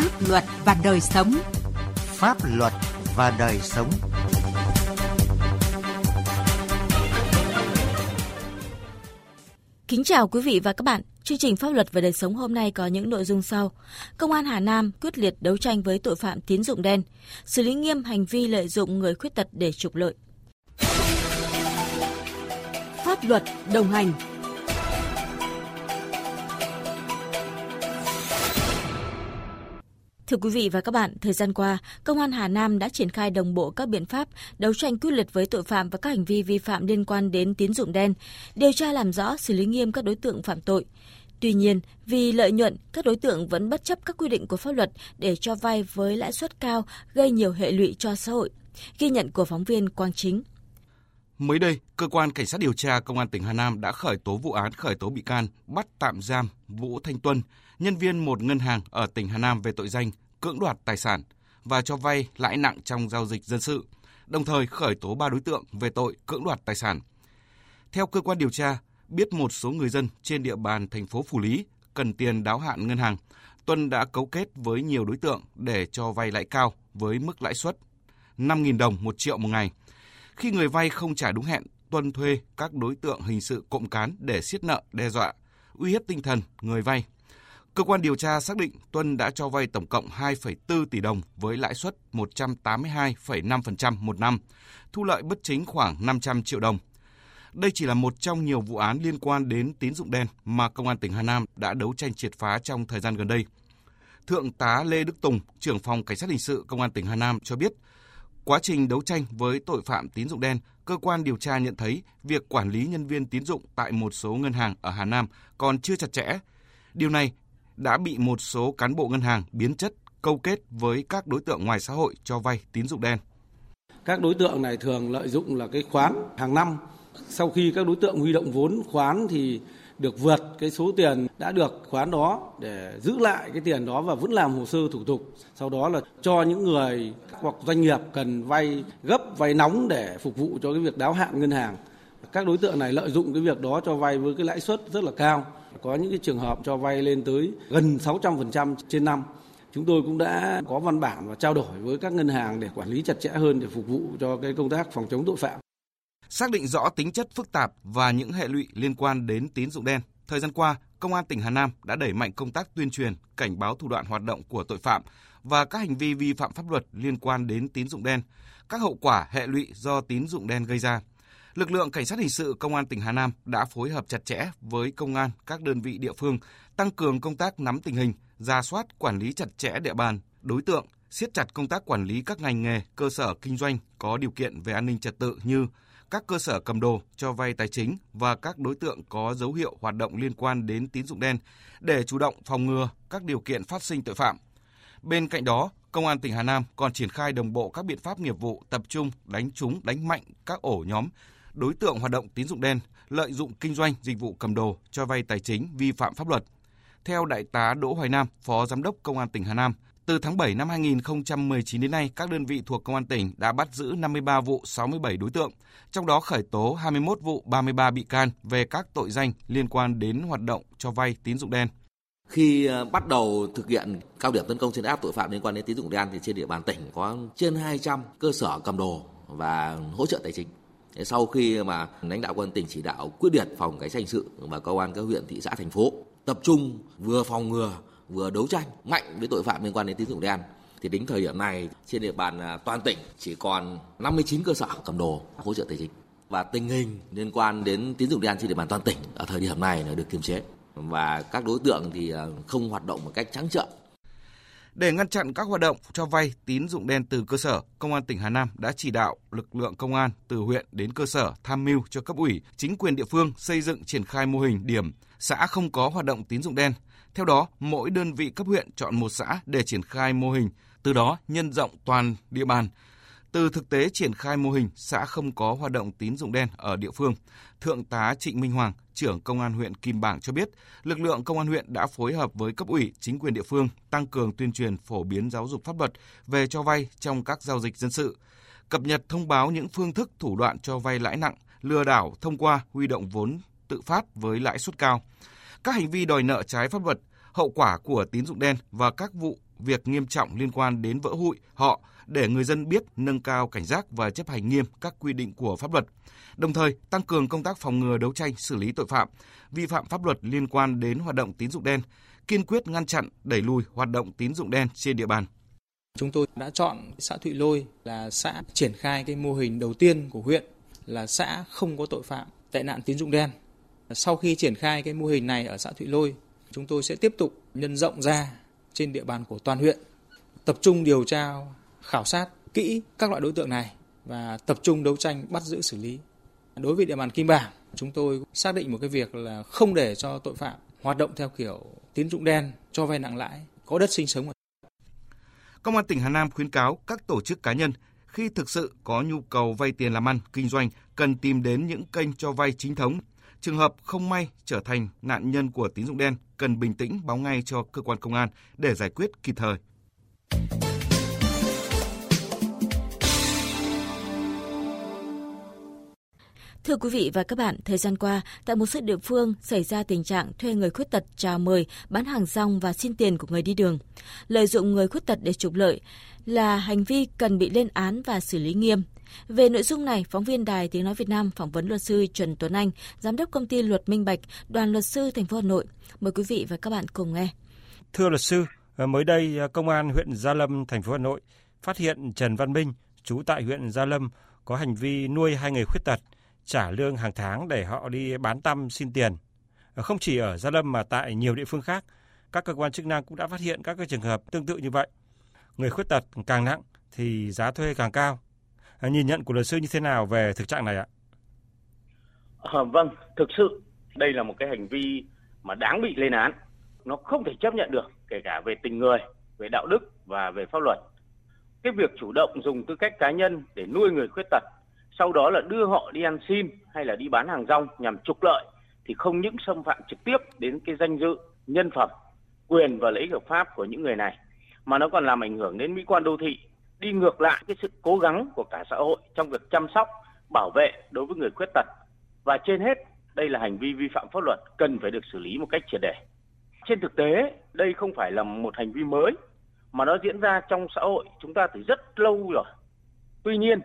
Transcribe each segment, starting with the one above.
Pháp luật và đời sống. Pháp luật và đời sống. Kính chào quý vị và các bạn. Chương trình Pháp luật và đời sống hôm nay có những nội dung sau. Công an Hà Nam quyết liệt đấu tranh với tội phạm tín dụng đen, xử lý nghiêm hành vi lợi dụng người khuyết tật để trục lợi. Pháp luật đồng hành Thưa quý vị và các bạn, thời gian qua, Công an Hà Nam đã triển khai đồng bộ các biện pháp đấu tranh quyết liệt với tội phạm và các hành vi vi phạm liên quan đến tín dụng đen, điều tra làm rõ, xử lý nghiêm các đối tượng phạm tội. Tuy nhiên, vì lợi nhuận, các đối tượng vẫn bất chấp các quy định của pháp luật để cho vay với lãi suất cao, gây nhiều hệ lụy cho xã hội. Ghi nhận của phóng viên Quang Chính. Mới đây, cơ quan cảnh sát điều tra công an tỉnh Hà Nam đã khởi tố vụ án khởi tố bị can, bắt tạm giam Vũ Thanh Tuân, nhân viên một ngân hàng ở tỉnh Hà Nam về tội danh cưỡng đoạt tài sản và cho vay lãi nặng trong giao dịch dân sự, đồng thời khởi tố 3 đối tượng về tội cưỡng đoạt tài sản. Theo cơ quan điều tra, biết một số người dân trên địa bàn thành phố Phủ Lý cần tiền đáo hạn ngân hàng, Tuân đã cấu kết với nhiều đối tượng để cho vay lãi cao với mức lãi suất 5.000 đồng một triệu một ngày. Khi người vay không trả đúng hẹn, Tuân thuê các đối tượng hình sự cộng cán để siết nợ, đe dọa, uy hiếp tinh thần người vay Cơ quan điều tra xác định Tuân đã cho vay tổng cộng 2,4 tỷ đồng với lãi suất 182,5% một năm, thu lợi bất chính khoảng 500 triệu đồng. Đây chỉ là một trong nhiều vụ án liên quan đến tín dụng đen mà Công an tỉnh Hà Nam đã đấu tranh triệt phá trong thời gian gần đây. Thượng tá Lê Đức Tùng, trưởng phòng Cảnh sát hình sự Công an tỉnh Hà Nam cho biết, quá trình đấu tranh với tội phạm tín dụng đen, cơ quan điều tra nhận thấy việc quản lý nhân viên tín dụng tại một số ngân hàng ở Hà Nam còn chưa chặt chẽ. Điều này đã bị một số cán bộ ngân hàng biến chất câu kết với các đối tượng ngoài xã hội cho vay tín dụng đen. Các đối tượng này thường lợi dụng là cái khoán hàng năm. Sau khi các đối tượng huy động vốn khoán thì được vượt cái số tiền đã được khoán đó để giữ lại cái tiền đó và vẫn làm hồ sơ thủ tục. Sau đó là cho những người hoặc doanh nghiệp cần vay gấp, vay nóng để phục vụ cho cái việc đáo hạn ngân hàng. Các đối tượng này lợi dụng cái việc đó cho vay với cái lãi suất rất là cao có những cái trường hợp cho vay lên tới gần 600% trên năm. Chúng tôi cũng đã có văn bản và trao đổi với các ngân hàng để quản lý chặt chẽ hơn để phục vụ cho cái công tác phòng chống tội phạm. Xác định rõ tính chất phức tạp và những hệ lụy liên quan đến tín dụng đen, thời gian qua, Công an tỉnh Hà Nam đã đẩy mạnh công tác tuyên truyền, cảnh báo thủ đoạn hoạt động của tội phạm và các hành vi vi phạm pháp luật liên quan đến tín dụng đen, các hậu quả hệ lụy do tín dụng đen gây ra lực lượng cảnh sát hình sự công an tỉnh Hà Nam đã phối hợp chặt chẽ với công an các đơn vị địa phương, tăng cường công tác nắm tình hình, ra soát quản lý chặt chẽ địa bàn, đối tượng, siết chặt công tác quản lý các ngành nghề, cơ sở kinh doanh có điều kiện về an ninh trật tự như các cơ sở cầm đồ, cho vay tài chính và các đối tượng có dấu hiệu hoạt động liên quan đến tín dụng đen để chủ động phòng ngừa các điều kiện phát sinh tội phạm. Bên cạnh đó, Công an tỉnh Hà Nam còn triển khai đồng bộ các biện pháp nghiệp vụ tập trung đánh trúng, đánh mạnh các ổ nhóm đối tượng hoạt động tín dụng đen, lợi dụng kinh doanh dịch vụ cầm đồ, cho vay tài chính vi phạm pháp luật. Theo Đại tá Đỗ Hoài Nam, Phó Giám đốc Công an tỉnh Hà Nam, từ tháng 7 năm 2019 đến nay, các đơn vị thuộc Công an tỉnh đã bắt giữ 53 vụ 67 đối tượng, trong đó khởi tố 21 vụ 33 bị can về các tội danh liên quan đến hoạt động cho vay tín dụng đen. Khi ờ, bắt đầu thực hiện cao điểm tấn công trên áp tội phạm liên quan đến tín dụng đen thì trên địa bàn tỉnh có trên 200 cơ sở cầm đồ và hỗ trợ tài chính. Sau khi mà lãnh đạo quân tỉnh chỉ đạo quyết liệt phòng cảnh sát hình sự và công an các huyện, thị xã, thành phố, tập trung vừa phòng ngừa, vừa đấu tranh mạnh với tội phạm liên quan đến tín dụng đen, thì đến thời điểm này trên địa bàn à, toàn tỉnh chỉ còn 59 cơ sở cầm đồ hỗ trợ tài chính. Và tình hình liên quan đến tín dụng đen trên địa bàn toàn tỉnh ở thời điểm này là được kiềm chế. Và các đối tượng thì à, không hoạt động một cách trắng trợn để ngăn chặn các hoạt động cho vay tín dụng đen từ cơ sở, Công an tỉnh Hà Nam đã chỉ đạo lực lượng công an từ huyện đến cơ sở tham mưu cho cấp ủy, chính quyền địa phương xây dựng triển khai mô hình điểm xã không có hoạt động tín dụng đen. Theo đó, mỗi đơn vị cấp huyện chọn một xã để triển khai mô hình, từ đó nhân rộng toàn địa bàn từ thực tế triển khai mô hình xã không có hoạt động tín dụng đen ở địa phương, Thượng tá Trịnh Minh Hoàng, trưởng Công an huyện Kim Bảng cho biết, lực lượng Công an huyện đã phối hợp với cấp ủy, chính quyền địa phương tăng cường tuyên truyền phổ biến giáo dục pháp luật về cho vay trong các giao dịch dân sự, cập nhật thông báo những phương thức thủ đoạn cho vay lãi nặng, lừa đảo thông qua huy động vốn tự phát với lãi suất cao. Các hành vi đòi nợ trái pháp luật, hậu quả của tín dụng đen và các vụ việc nghiêm trọng liên quan đến vỡ hụi họ để người dân biết nâng cao cảnh giác và chấp hành nghiêm các quy định của pháp luật. Đồng thời, tăng cường công tác phòng ngừa đấu tranh xử lý tội phạm, vi phạm pháp luật liên quan đến hoạt động tín dụng đen, kiên quyết ngăn chặn, đẩy lùi hoạt động tín dụng đen trên địa bàn. Chúng tôi đã chọn xã Thụy Lôi là xã triển khai cái mô hình đầu tiên của huyện là xã không có tội phạm tệ nạn tín dụng đen. Sau khi triển khai cái mô hình này ở xã Thụy Lôi, chúng tôi sẽ tiếp tục nhân rộng ra trên địa bàn của toàn huyện, tập trung điều tra, khảo sát kỹ các loại đối tượng này và tập trung đấu tranh bắt giữ xử lý. Đối với địa bàn Kim Bảng, chúng tôi xác định một cái việc là không để cho tội phạm hoạt động theo kiểu tín dụng đen, cho vay nặng lãi, có đất sinh sống. Công an tỉnh Hà Nam khuyến cáo các tổ chức cá nhân khi thực sự có nhu cầu vay tiền làm ăn, kinh doanh cần tìm đến những kênh cho vay chính thống. Trường hợp không may trở thành nạn nhân của tín dụng đen cần bình tĩnh báo ngay cho cơ quan công an để giải quyết kịp thời. Thưa quý vị và các bạn, thời gian qua, tại một số địa phương xảy ra tình trạng thuê người khuyết tật chào mời, bán hàng rong và xin tiền của người đi đường. Lợi dụng người khuyết tật để trục lợi là hành vi cần bị lên án và xử lý nghiêm. Về nội dung này, phóng viên Đài Tiếng Nói Việt Nam phỏng vấn luật sư Trần Tuấn Anh, giám đốc công ty Luật Minh Bạch, đoàn luật sư thành phố Hà Nội. Mời quý vị và các bạn cùng nghe. Thưa luật sư, ờ, mới đây ờ, công an huyện Gia Lâm, thành phố Hà Nội phát hiện Trần Văn Minh, trú tại huyện Gia Lâm có hành vi nuôi hai người khuyết tật trả lương hàng tháng để họ đi bán tăm xin tiền. Ờ, không chỉ ở Gia Lâm mà tại nhiều địa phương khác, các cơ quan chức năng cũng đã phát hiện các cái trường hợp tương tự như vậy. Người khuyết tật càng nặng thì giá thuê càng cao. Ờ, nhìn nhận của luật sư như thế nào về thực trạng này ạ? À, vâng, thực sự đây là một cái hành vi mà đáng bị lên án. Nó không thể chấp nhận được, kể cả về tình người, về đạo đức và về pháp luật. Cái việc chủ động dùng tư cách cá nhân để nuôi người khuyết tật sau đó là đưa họ đi ăn xin hay là đi bán hàng rong nhằm trục lợi thì không những xâm phạm trực tiếp đến cái danh dự, nhân phẩm, quyền và lợi ích hợp pháp của những người này mà nó còn làm ảnh hưởng đến mỹ quan đô thị, đi ngược lại cái sự cố gắng của cả xã hội trong việc chăm sóc, bảo vệ đối với người khuyết tật. Và trên hết, đây là hành vi vi phạm pháp luật cần phải được xử lý một cách triệt để. Trên thực tế, đây không phải là một hành vi mới mà nó diễn ra trong xã hội chúng ta từ rất lâu rồi. Tuy nhiên,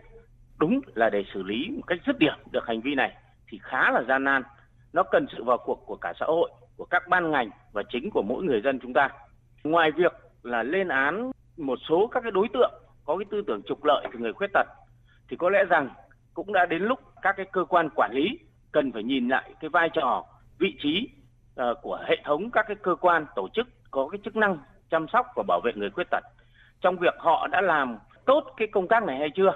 đúng là để xử lý một cách dứt điểm được hành vi này thì khá là gian nan. Nó cần sự vào cuộc của cả xã hội, của các ban ngành và chính của mỗi người dân chúng ta. Ngoài việc là lên án một số các cái đối tượng có cái tư tưởng trục lợi từ người khuyết tật thì có lẽ rằng cũng đã đến lúc các cái cơ quan quản lý cần phải nhìn lại cái vai trò, vị trí uh, của hệ thống các cái cơ quan tổ chức có cái chức năng chăm sóc và bảo vệ người khuyết tật trong việc họ đã làm tốt cái công tác này hay chưa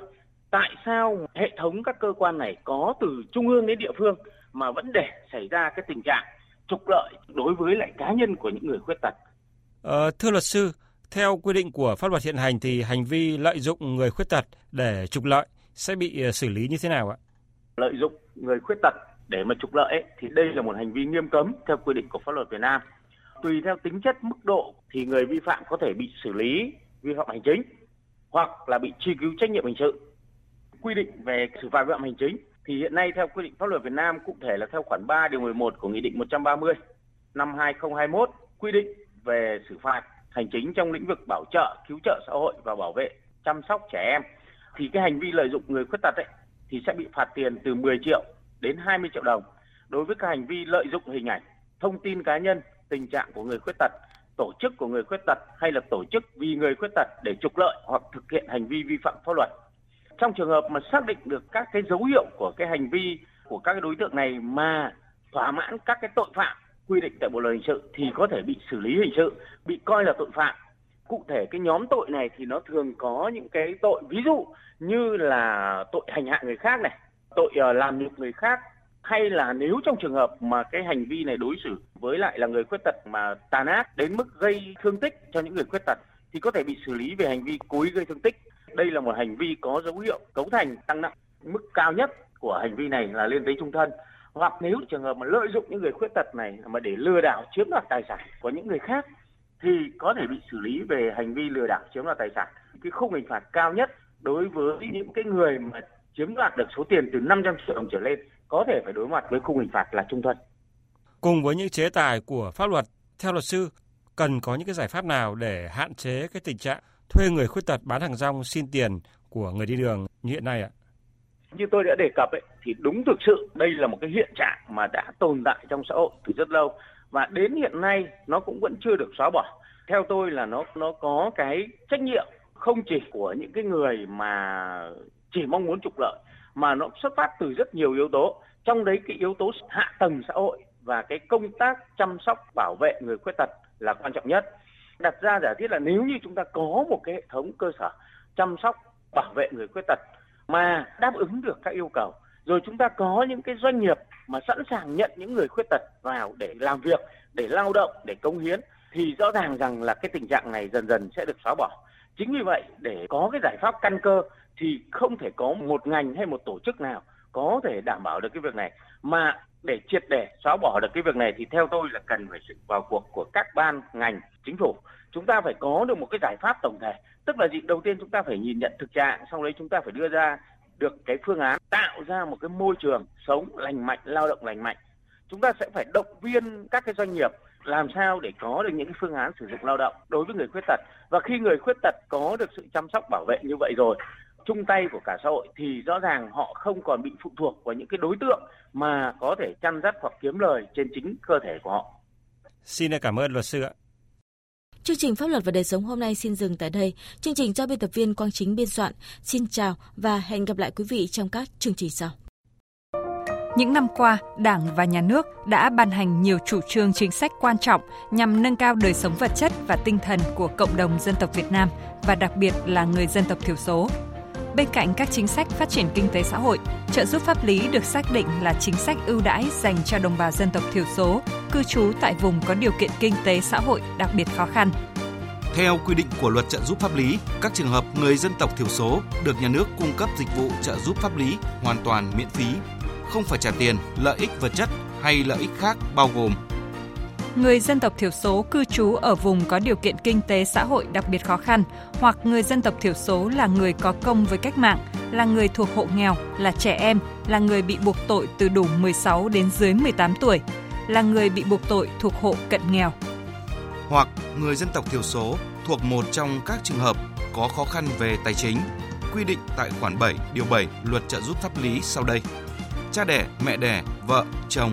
tại sao hệ thống các cơ quan này có từ trung ương đến địa phương mà vẫn để xảy ra cái tình trạng trục lợi đối với lại cá nhân của những người khuyết tật. Ờ, thưa luật sư, theo quy định của pháp luật hiện hành thì hành vi lợi dụng người khuyết tật để trục lợi sẽ bị ờ, xử lý như thế nào ạ? Lợi dụng người khuyết tật để mà trục lợi ấy, thì đây là một hành vi nghiêm cấm theo quy định của pháp luật Việt Nam. Tùy theo tính chất mức độ thì người vi phạm có thể bị xử lý vi phạm hành chính hoặc là bị truy cứu trách nhiệm hình sự quy định về xử phạt vi phạm hành chính thì hiện nay theo quy định pháp luật Việt Nam cụ thể là theo khoản 3 điều 11 của Nghị định 130 năm 2021 quy định về xử phạt hành chính trong lĩnh vực bảo trợ, cứu trợ xã hội và bảo vệ chăm sóc trẻ em thì cái hành vi lợi dụng người khuyết tật ấy thì sẽ bị phạt tiền từ 10 triệu đến 20 triệu đồng đối với các hành vi lợi dụng hình ảnh, thông tin cá nhân, tình trạng của người khuyết tật, tổ chức của người khuyết tật hay là tổ chức vì người khuyết tật để trục lợi hoặc thực hiện hành vi vi phạm pháp luật trong trường hợp mà xác định được các cái dấu hiệu của cái hành vi của các cái đối tượng này mà thỏa mãn các cái tội phạm quy định tại bộ luật hình sự thì có thể bị xử lý hình sự, bị coi là tội phạm. Cụ thể cái nhóm tội này thì nó thường có những cái tội, ví dụ như là tội hành hạ người khác này, tội ờ, làm nhục người khác, hay là nếu trong trường hợp mà cái hành vi này đối xử với lại là người khuyết tật mà tàn ác đến mức gây thương tích cho những người khuyết tật thì có thể bị xử lý về hành vi cố ý gây thương tích đây là một hành vi có dấu hiệu cấu thành tăng nặng. Mức cao nhất của hành vi này là lên tới trung thân. Hoặc nếu trường hợp mà lợi dụng những người khuyết tật này mà để lừa đảo chiếm đoạt tài sản của những người khác thì có thể bị xử lý về hành vi lừa đảo chiếm đoạt tài sản. Cái khung hình phạt cao nhất đối với những cái người mà chiếm đoạt được số tiền từ 500 triệu đồng trở lên có thể phải đối mặt với khung hình phạt là trung thân. Cùng với những chế tài của pháp luật, theo luật sư, cần có những cái giải pháp nào để hạn chế cái tình trạng thuê người khuyết tật bán hàng rong xin tiền của người đi đường như hiện nay ạ? Như tôi đã đề cập ấy, thì đúng thực sự đây là một cái hiện trạng mà đã tồn tại trong xã hội từ rất lâu và đến hiện nay nó cũng vẫn chưa được xóa bỏ. Theo tôi là nó nó có cái trách nhiệm không chỉ của những cái người mà chỉ mong muốn trục lợi mà nó xuất phát từ rất nhiều yếu tố trong đấy cái yếu tố hạ tầng xã hội và cái công tác chăm sóc bảo vệ người khuyết tật là quan trọng nhất đặt ra giả thiết là nếu như chúng ta có một cái hệ thống cơ sở chăm sóc, bảo vệ người khuyết tật mà đáp ứng được các yêu cầu, rồi chúng ta có những cái doanh nghiệp mà sẵn sàng nhận những người khuyết tật vào để làm việc, để lao động, để công hiến, thì rõ ràng rằng là cái tình trạng này dần dần sẽ được xóa bỏ. Chính vì vậy, để có cái giải pháp căn cơ thì không thể có một ngành hay một tổ chức nào có thể đảm bảo được cái việc này. Mà để triệt để xóa bỏ được cái việc này thì theo tôi là cần phải sự vào cuộc của các ban ngành, chính phủ. Chúng ta phải có được một cái giải pháp tổng thể. Tức là gì? Đầu tiên chúng ta phải nhìn nhận thực trạng, sau đấy chúng ta phải đưa ra được cái phương án tạo ra một cái môi trường sống lành mạnh, lao động lành mạnh. Chúng ta sẽ phải động viên các cái doanh nghiệp làm sao để có được những cái phương án sử dụng lao động đối với người khuyết tật. Và khi người khuyết tật có được sự chăm sóc bảo vệ như vậy rồi chung tay của cả xã hội thì rõ ràng họ không còn bị phụ thuộc vào những cái đối tượng mà có thể chăn dắt hoặc kiếm lời trên chính cơ thể của họ. Xin cảm ơn luật sư ạ. Chương trình Pháp luật và đời sống hôm nay xin dừng tại đây. Chương trình do biên tập viên Quang Chính biên soạn. Xin chào và hẹn gặp lại quý vị trong các chương trình sau. Những năm qua, Đảng và Nhà nước đã ban hành nhiều chủ trương chính sách quan trọng nhằm nâng cao đời sống vật chất và tinh thần của cộng đồng dân tộc Việt Nam và đặc biệt là người dân tộc thiểu số. Bên cạnh các chính sách phát triển kinh tế xã hội, trợ giúp pháp lý được xác định là chính sách ưu đãi dành cho đồng bào dân tộc thiểu số cư trú tại vùng có điều kiện kinh tế xã hội đặc biệt khó khăn. Theo quy định của luật trợ giúp pháp lý, các trường hợp người dân tộc thiểu số được nhà nước cung cấp dịch vụ trợ giúp pháp lý hoàn toàn miễn phí, không phải trả tiền, lợi ích vật chất hay lợi ích khác bao gồm người dân tộc thiểu số cư trú ở vùng có điều kiện kinh tế xã hội đặc biệt khó khăn hoặc người dân tộc thiểu số là người có công với cách mạng, là người thuộc hộ nghèo, là trẻ em, là người bị buộc tội từ đủ 16 đến dưới 18 tuổi, là người bị buộc tội thuộc hộ cận nghèo. Hoặc người dân tộc thiểu số thuộc một trong các trường hợp có khó khăn về tài chính, quy định tại khoản 7 điều 7 Luật trợ giúp pháp lý sau đây. Cha đẻ, mẹ đẻ, vợ, chồng,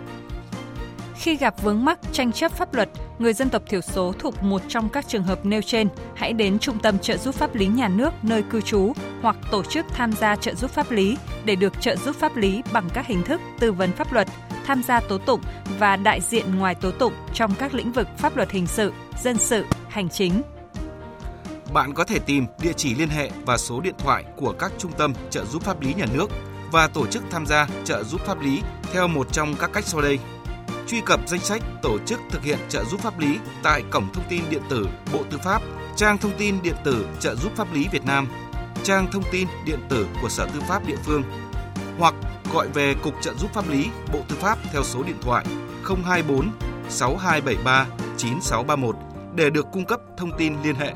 Khi gặp vướng mắc tranh chấp pháp luật, người dân tộc thiểu số thuộc một trong các trường hợp nêu trên, hãy đến Trung tâm trợ giúp pháp lý nhà nước nơi cư trú hoặc tổ chức tham gia trợ giúp pháp lý để được trợ giúp pháp lý bằng các hình thức tư vấn pháp luật, tham gia tố tụng và đại diện ngoài tố tụng trong các lĩnh vực pháp luật hình sự, dân sự, hành chính. Bạn có thể tìm địa chỉ liên hệ và số điện thoại của các trung tâm trợ giúp pháp lý nhà nước và tổ chức tham gia trợ giúp pháp lý theo một trong các cách sau đây truy cập danh sách tổ chức thực hiện trợ giúp pháp lý tại cổng thông tin điện tử Bộ Tư pháp, trang thông tin điện tử trợ giúp pháp lý Việt Nam, trang thông tin điện tử của Sở Tư pháp địa phương hoặc gọi về Cục trợ giúp pháp lý Bộ Tư pháp theo số điện thoại 024 6273 9631 để được cung cấp thông tin liên hệ.